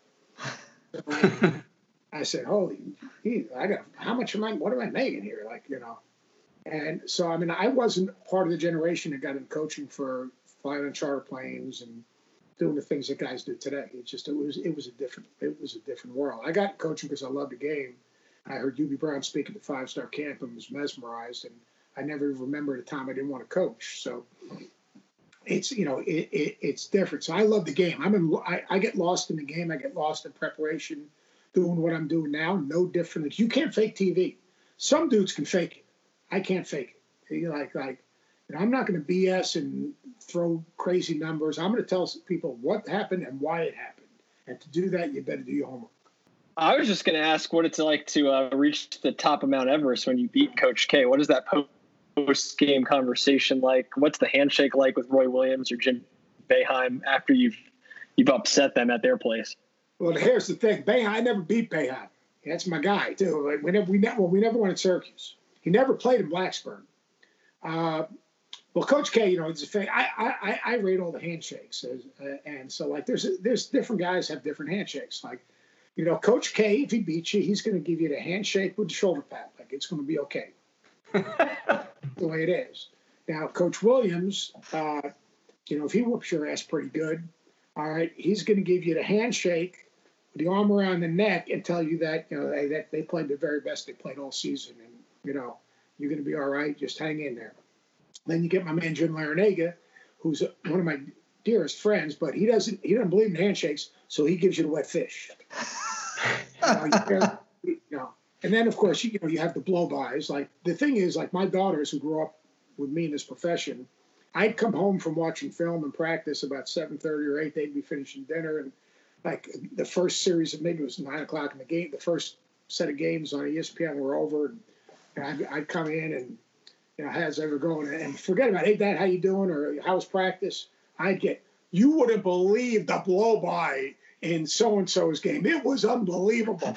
So I, said, "Holy, I got how much am I? What am I making here? Like, you know." And so, I mean, I wasn't part of the generation that got in coaching for flying on charter planes and doing the things that guys do today. It just it was it was a different it was a different world. I got coaching because I loved the game. I heard Hubie Brown speak at the five star camp and was mesmerized, and I never remembered a time I didn't want to coach. So it's you know it, it, it's different. So I love the game. I'm in. I, I get lost in the game. I get lost in preparation, doing what I'm doing now. No different. You can't fake TV. Some dudes can fake it. I can't fake it. Like like, you know, I'm not going to BS and throw crazy numbers. I'm going to tell people what happened and why it happened. And to do that, you better do your homework. I was just going to ask what it's like to uh, reach the top of Mount Everest when you beat Coach K. What is that post game conversation like? What's the handshake like with Roy Williams or Jim Boeheim after you've you've upset them at their place? Well, here's the thing: Boeheim, I never beat Boeheim. That's my guy too. Like we never we never well, we never won at Syracuse. He never played in Blacksburg. Uh, well, Coach K, you know, he's a fan. I, I, I rate all the handshakes, uh, and so like there's there's different guys have different handshakes. Like, you know, Coach K, if he beats you, he's going to give you the handshake with the shoulder pat. Like it's going to be okay. the way it is. Now, Coach Williams, uh, you know, if he whoops your ass pretty good, all right, he's going to give you the handshake, the arm around the neck, and tell you that you know they that they played the very best they played all season, and you know you're going to be all right. Just hang in there. Then you get my man Jim Larrañaga, who's one of my dearest friends, but he doesn't he doesn't believe in handshakes, so he gives you the wet fish. you know, and then of course you, know you have the blow bys. Like the thing is, like my daughters who grew up with me in this profession, I'd come home from watching film and practice about seven thirty or eight. They'd be finishing dinner, and like the first series of maybe it was nine o'clock in the game. The first set of games on ESPN were over, and, I'd, I'd come in and you know, how's ever going? And forget about, hey, Dad, how you doing? Or how's practice? I'd get, you wouldn't believe the blow by in so and so's game. It was unbelievable.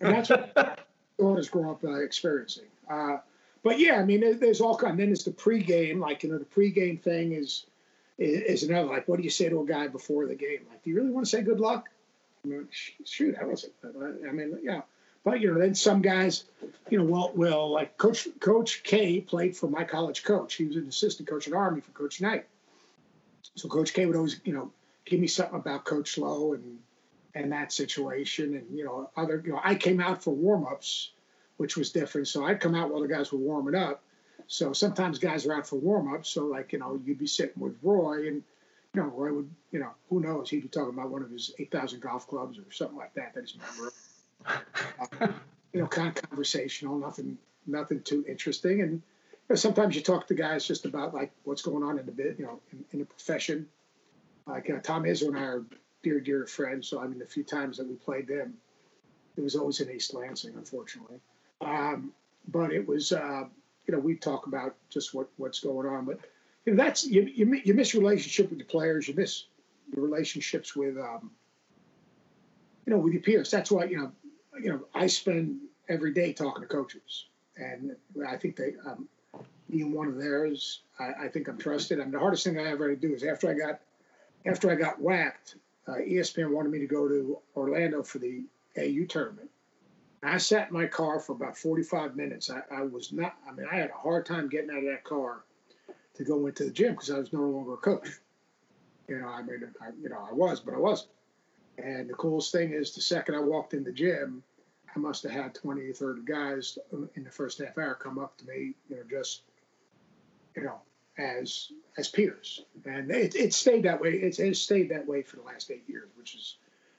and that's what daughters grow up uh, experiencing. Uh, but yeah, I mean, there's all kind. Then there's the pregame, like you know, the pregame thing is, is another. Like, what do you say to a guy before the game? Like, do you really want to say good luck? I mean, shoot, I wasn't. I mean, yeah. But you know, then some guys, you know, well, like Coach Coach K played for my college coach. He was an assistant coach at Army for Coach Knight. So Coach K would always, you know, give me something about Coach Lowe and and that situation. And you know, other, you know, I came out for warm ups, which was different. So I'd come out while the guys were warming up. So sometimes guys are out for warm ups. So like, you know, you'd be sitting with Roy and you know, Roy would, you know, who knows? He'd be talking about one of his 8,000 golf clubs or something like that that he's member uh, you know, kind of conversational, nothing, nothing too interesting. And you know, sometimes you talk to guys just about like what's going on in the bit, you know, in, in the profession. Like uh, Tom Izzo and I are dear, dear friend. So I mean, the few times that we played them, It was always in East Lansing, unfortunately. Um, but it was, uh, you know, we talk about just what what's going on, but you know, that's you you, you miss relationship with the players, you miss your relationships with, um, you know, with your peers. That's why you know, you know, I spend every day talking to coaches, and I think they, um, being one of theirs, I, I think I'm trusted. I mean, the hardest thing I ever do is after I got after I got whacked, uh, ESPN wanted me to go to Orlando for the AU tournament. I sat in my car for about 45 minutes. I, I, was not, I mean, I had a hard time getting out of that car to go into the gym because I was no longer a coach. You know, I mean, I, you know, I was, but I wasn't. And the coolest thing is the second I walked in the gym, I must have had 20 or 30 guys in the first half hour come up to me, you know, just, you know, as as peers, and it, it stayed that way. It's, it stayed that way for the last eight years, which is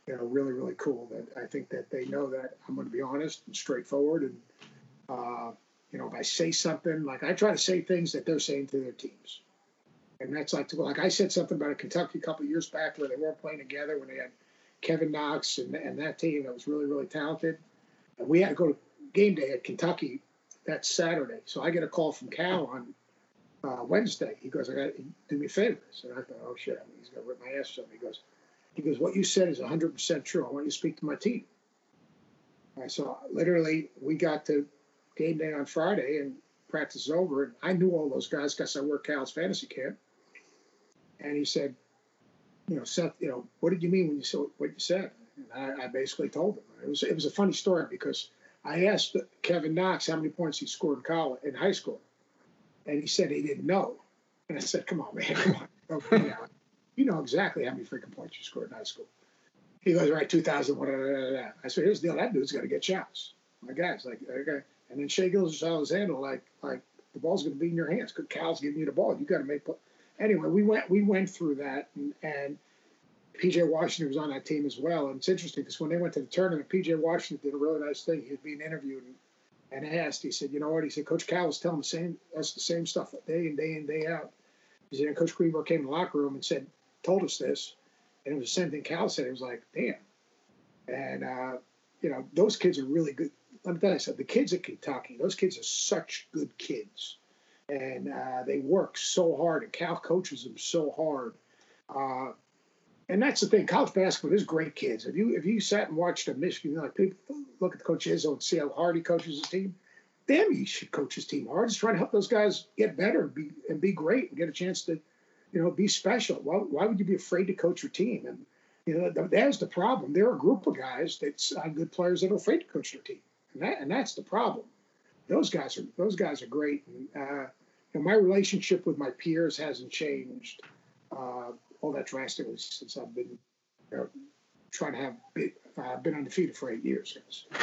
you know really really cool. That I think that they know that I'm going to be honest and straightforward, and uh, you know if I say something like I try to say things that they're saying to their teams, and that's like like I said something about a Kentucky a couple years back where they weren't playing together when they had Kevin Knox and, and that team that was really really talented, and we had to go to game day at Kentucky that Saturday. So I get a call from Cal on uh, Wednesday. He goes, I got do me a favor. So I thought, oh shit, he's gonna rip my ass off. He goes, he goes, what you said is 100 percent true. I want you to speak to my team. I saw literally we got to game day on Friday and practice is over, and I knew all those guys because I worked Cal's fantasy camp. And he said, you know, Seth, you know, what did you mean when you said what you said? And I, I basically told him. It was it was a funny story because I asked Kevin Knox how many points he scored in college in high school and he said he didn't know. And I said, come on, man, come on. Okay, you know exactly how many freaking points you scored in high school. He goes, right, 2000, I said, here's the deal. That dude's got to get shots. My guy's like, okay. And then Shai Gilgeous-Alexander, like, like the ball's going to be in your hands. Cal's giving you the ball. You got to make. Play. Anyway, we went we went through that, and, and PJ Washington was on that team as well. And it's interesting because when they went to the tournament, PJ Washington did a really nice thing. He was being interviewed, and and asked, he said, you know what? He said, Coach Cal was telling the same, us the same stuff day in, day in, day out. He said, Coach Greenberg came in the locker room and said, told us this. And it was the same thing Cal said. It was like, damn. And, uh, you know, those kids are really good. Let me tell you. The kids at Kentucky, those kids are such good kids. And uh, they work so hard, and Cal coaches them so hard. Uh, and that's the thing. College basketball is great kids. If you if you sat and watched a Michigan, like people look at the coach Izzo and see how hard he coaches his team. Damn, he should coach his team hard. He's trying to help those guys get better and be and be great and get a chance to, you know, be special. Why, why would you be afraid to coach your team? And you know that's the problem. There are a group of guys that's uh, good players that are afraid to coach their team, and that and that's the problem. Those guys are those guys are great. And uh, know, my relationship with my peers hasn't changed. Uh, all that drastically since I've been you know, trying to have been, uh, I've been undefeated for eight years.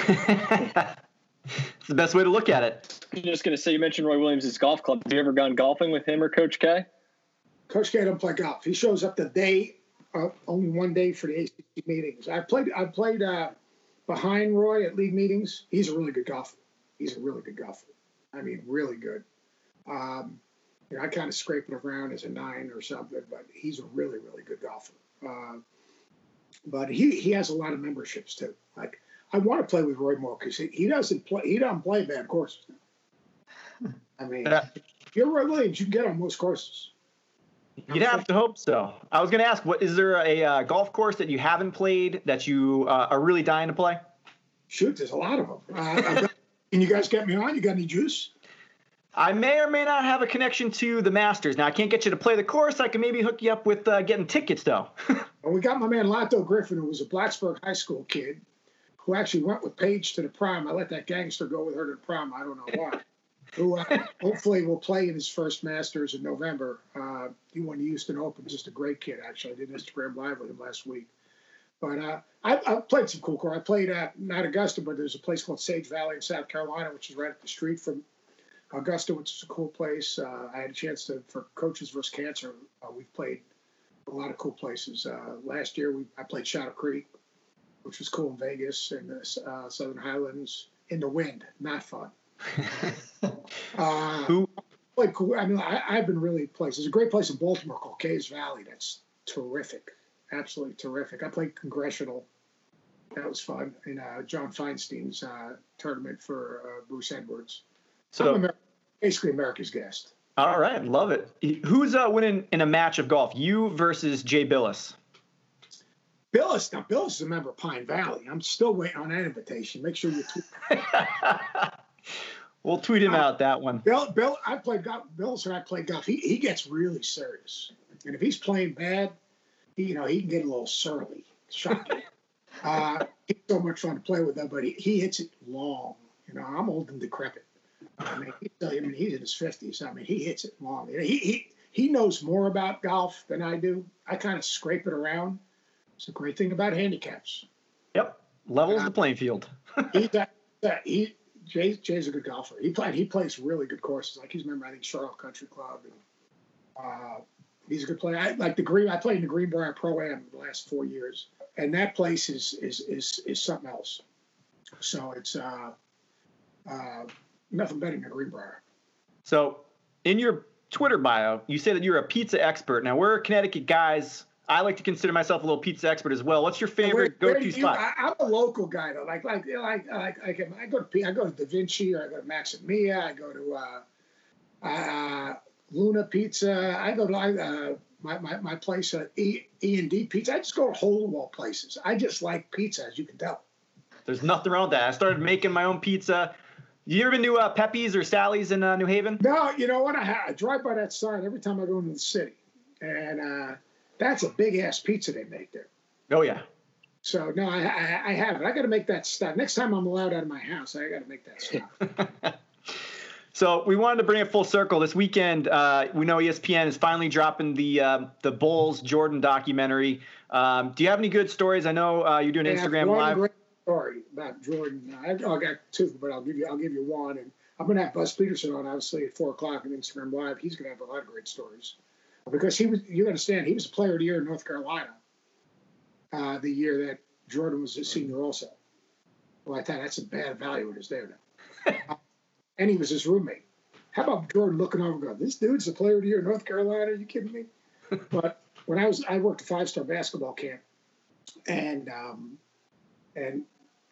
it's the best way to look at it. I'm just going to say, you mentioned Roy Williams' golf club. Have you ever gone golfing with him or Coach K? Coach K don't play golf. He shows up the day, uh, only one day for the ACC meetings. I played. I played uh, behind Roy at league meetings. He's a really good golfer. He's a really good golfer. I mean, really good. Um, you know, I kind of scrape it around as a nine or something, but he's a really, really good golfer. Uh, but he, he has a lot of memberships too. Like I want to play with Roy more because he, he doesn't play he doesn't play bad courses. I mean, yeah. if you're Roy Williams, you can get on most courses. You'd have to hope so. I was going to ask, what is there a uh, golf course that you haven't played that you uh, are really dying to play? Shoot, there's a lot of them. Uh, got, can you guys get me on? You got any juice? I may or may not have a connection to the Masters. Now I can't get you to play the course. I can maybe hook you up with uh, getting tickets though. well, we got my man Lanto Griffin, who was a Blacksburg High School kid, who actually went with Paige to the prom. I let that gangster go with her to the prom. I don't know why. who uh, hopefully will play in his first Masters in November. Uh, he won the Houston Open. Just a great kid, actually. I did Instagram live with him last week. But uh, I, have played some cool course. I played at not Augusta, but there's a place called Sage Valley in South Carolina, which is right up the street from Augusta, which is a cool place. Uh, I had a chance to for Coaches vs Cancer. Uh, we've played a lot of cool places. Uh, last year, we I played Shadow Creek, which was cool in Vegas and the uh, Southern Highlands in the wind. Not fun. Uh, Who? Played cool. I mean, I, have been really places. There's a great place in Baltimore called Caves Valley. That's terrific. Absolutely terrific. I played Congressional that was fun. In uh, John Feinstein's uh, tournament for uh, Bruce Edwards. So Amer- basically America's guest. All right, love it. Who's uh, winning in a match of golf? You versus Jay Bilas. Bilas, now Bilas is a member of Pine Valley. I'm still waiting on that invitation. Make sure you tweet. we'll tweet him out that one. Bill, Bill, I played golf. Bilas and I played golf. He he gets really serious, and if he's playing bad, he, you know he can get a little surly. Shocking. uh, he's so much fun to play with, though. But he, he hits it long. You know, I'm old and decrepit. I mean, I mean, he's in his fifties. I mean, he hits it long. He he he knows more about golf than I do. I kind of scrape it around. It's a great thing about handicaps. Yep, levels the playing field. he's that, that he Jay, Jay's a good golfer. He played he plays really good courses. Like he's a member, I think Charlotte Country Club, and uh, he's a good player. I like the green. I played in the Greenbrier Pro Am the last four years, and that place is is is is something else. So it's uh, uh, nothing better than a Greenbrier. So, in your Twitter bio, you say that you're a pizza expert. Now, we're Connecticut guys. I like to consider myself a little pizza expert as well. What's your favorite Where- where go-to you- spot? I, I'm a local guy though. Like like like like, like I go to I go to Da Vinci or I go to Max and Mia. I go to uh, uh, Luna Pizza. I go to uh, my, my my place at E E and D Pizza. I just go to hole wall places. I just like pizza, as you can tell. There's nothing wrong with that. I started making my own pizza. You ever been to uh, Pepe's or Sally's in uh, New Haven? No, you know what? I, ha- I drive by that sign every time I go into the city, and uh, that's a big ass pizza they make there. Oh yeah. So no, I I, I have it. I got to make that stop. Next time I'm allowed out of my house, I got to make that stop. So we wanted to bring it full circle this weekend. Uh, we know ESPN is finally dropping the uh, the Bulls Jordan documentary. Um, do you have any good stories? I know uh, you're doing have Instagram live. Story about Jordan. I, I got two, but I'll give you I'll give you one. And I'm going to have Buzz Peterson on obviously at four o'clock on Instagram Live. He's going to have a lot of great stories because he was. You understand? He was a Player of the Year in North Carolina uh, the year that Jordan was a senior, also. Well, I thought that's a bad value it is there now. and he was his roommate. How about Jordan looking over, and going, "This dude's the Player of the Year in North Carolina? Are you kidding me?" but when I was, I worked a five star basketball camp, and um, and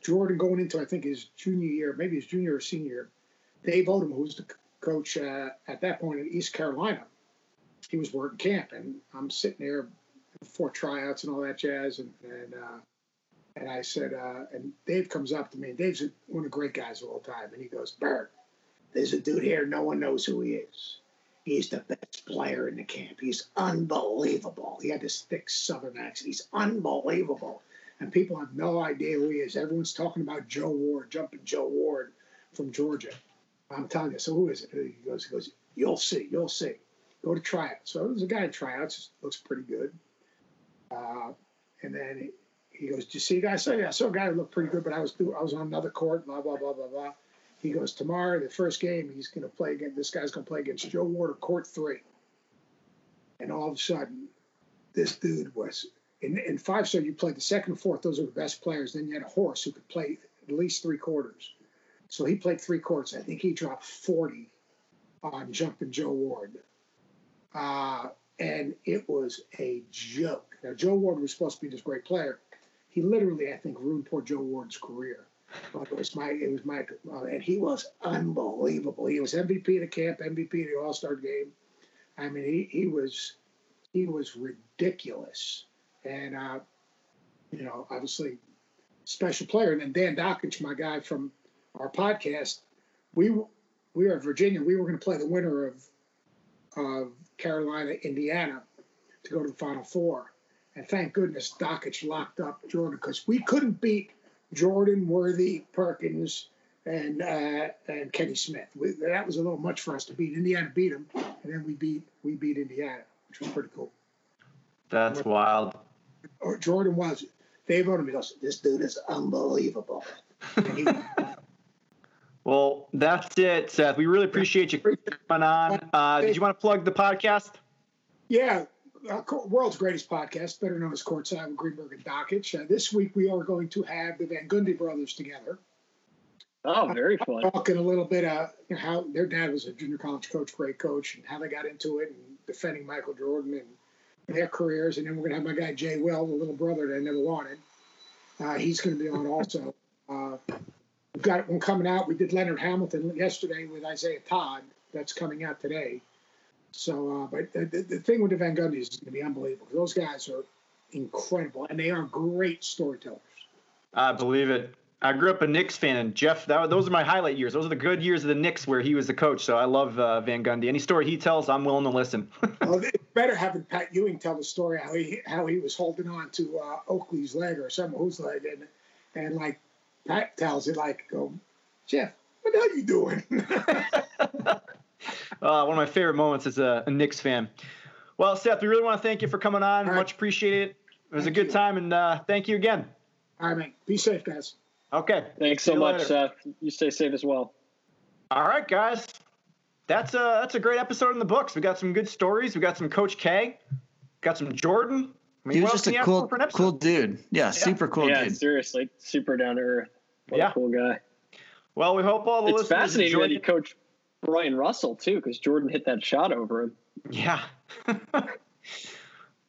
Jordan going into I think his junior year, maybe his junior or senior year, Dave Odom, who was the coach uh, at that point in East Carolina, he was working camp, and I'm sitting there before tryouts and all that jazz, and and uh, and I said, uh, and Dave comes up to me, and Dave's one of the great guys of all time, and he goes, Bert, there's a dude here, no one knows who he is. He's the best player in the camp. He's unbelievable. He had this thick Southern accent. He's unbelievable. And people have no idea who he is. Everyone's talking about Joe Ward, jumping Joe Ward from Georgia. I'm telling you. So who is it? He goes, he goes, you'll see, you'll see. Go to tryouts. So there's a guy at tryouts, looks pretty good. Uh, and then he, he goes, "Do you see a guy?" I said, "Yeah, I saw a guy who looked pretty good, but I was I was on another court." Blah blah blah blah blah. He goes, "Tomorrow, the first game, he's going to play against this guy's going to play against Joe Ward of court three. And all of a sudden, this dude was in in five star. You played the second and fourth; those are the best players. Then you had a horse who could play at least three quarters. So he played three quarters. I think he dropped forty on jumping Joe Ward. Uh, and it was a joke. Now, Joe Ward was supposed to be this great player. He literally, I think, ruined poor Joe Ward's career. But it was my, it was my, uh, and he was unbelievable. He was MVP of the camp, MVP of the All Star game. I mean, he, he was, he was ridiculous, and uh, you know, obviously, special player. And then Dan Dakich, my guy from our podcast, we were- we were at Virginia. We were going to play the winner of of Carolina, Indiana, to go to the Final Four. And thank goodness Dakich locked up Jordan because we couldn't beat Jordan, Worthy, Perkins, and uh, and Kenny Smith. We, that was a little much for us to beat. Indiana beat them, and then we beat we beat Indiana, which was pretty cool. That's wild. Or Jordan was. Dave Odom he goes, this dude is unbelievable. He- Well, that's it, Seth. We really appreciate you coming on. Uh, did you want to plug the podcast? Yeah, uh, world's greatest podcast, better known as Courtside with Greenberg and Dakich. Uh, this week we are going to have the Van Gundy brothers together, Oh, very fun. talking a little bit uh, you know, how their dad was a junior college coach, great coach, and how they got into it, and defending Michael Jordan and their careers. And then we're going to have my guy Jay Well, the little brother that I never wanted. Uh, he's going to be on also. Uh, we've got one coming out. We did Leonard Hamilton yesterday with Isaiah Todd. That's coming out today. So, uh, but the, the, thing with the Van Gundy is going to be unbelievable. Those guys are incredible, and they are great storytellers. I believe it. I grew up a Knicks fan, and Jeff, that, those are my highlight years. Those are the good years of the Knicks where he was the coach. So I love uh, Van Gundy. Any story he tells, I'm willing to listen. well, better having Pat Ewing tell the story how he how he was holding on to uh, Oakley's leg or some whose leg, and and like Pat tells it like, "Go, Jeff, what the hell are you doing?" uh, one of my favorite moments as a, a, Knicks fan. Well, Seth, we really want to thank you for coming on. Right. Much appreciated. It was thank a good you. time, and uh, thank you again. All right, man. Be safe, guys. Okay. Thanks so much, Seth. You stay safe as well. All right, guys. That's a that's a great episode in the books. We got some good stories. We got some Coach K. Got some Jordan. I mean, he was just a cool, cool dude. Yeah, yeah, super cool yeah, dude. seriously, super down to earth. What yeah, cool guy. Well, we hope all the it's fascinating that he coached Bryon Russell too, because Jordan hit that shot over him. Yeah.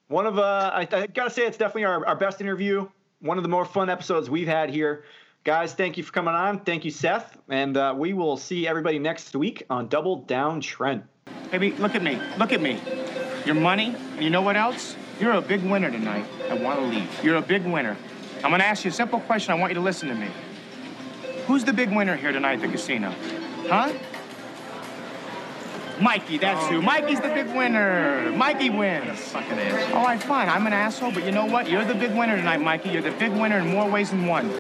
One of uh, I, I, gotta say, it's definitely our, our best interview. One of the more fun episodes we've had here. Guys, thank you for coming on. Thank you, Seth. And uh, we will see everybody next week on Double Down Trent. Baby, look at me. Look at me. Your money, and you know what else? You're a big winner tonight. I want to leave. You're a big winner. I'm going to ask you a simple question. I want you to listen to me. Who's the big winner here tonight at the casino? Huh? Mikey, that's who. Mikey's the big winner. Mikey wins. Fucking ass. All right, fine. I'm an asshole, but you know what? You're the big winner tonight, Mikey. You're the big winner in more ways than one.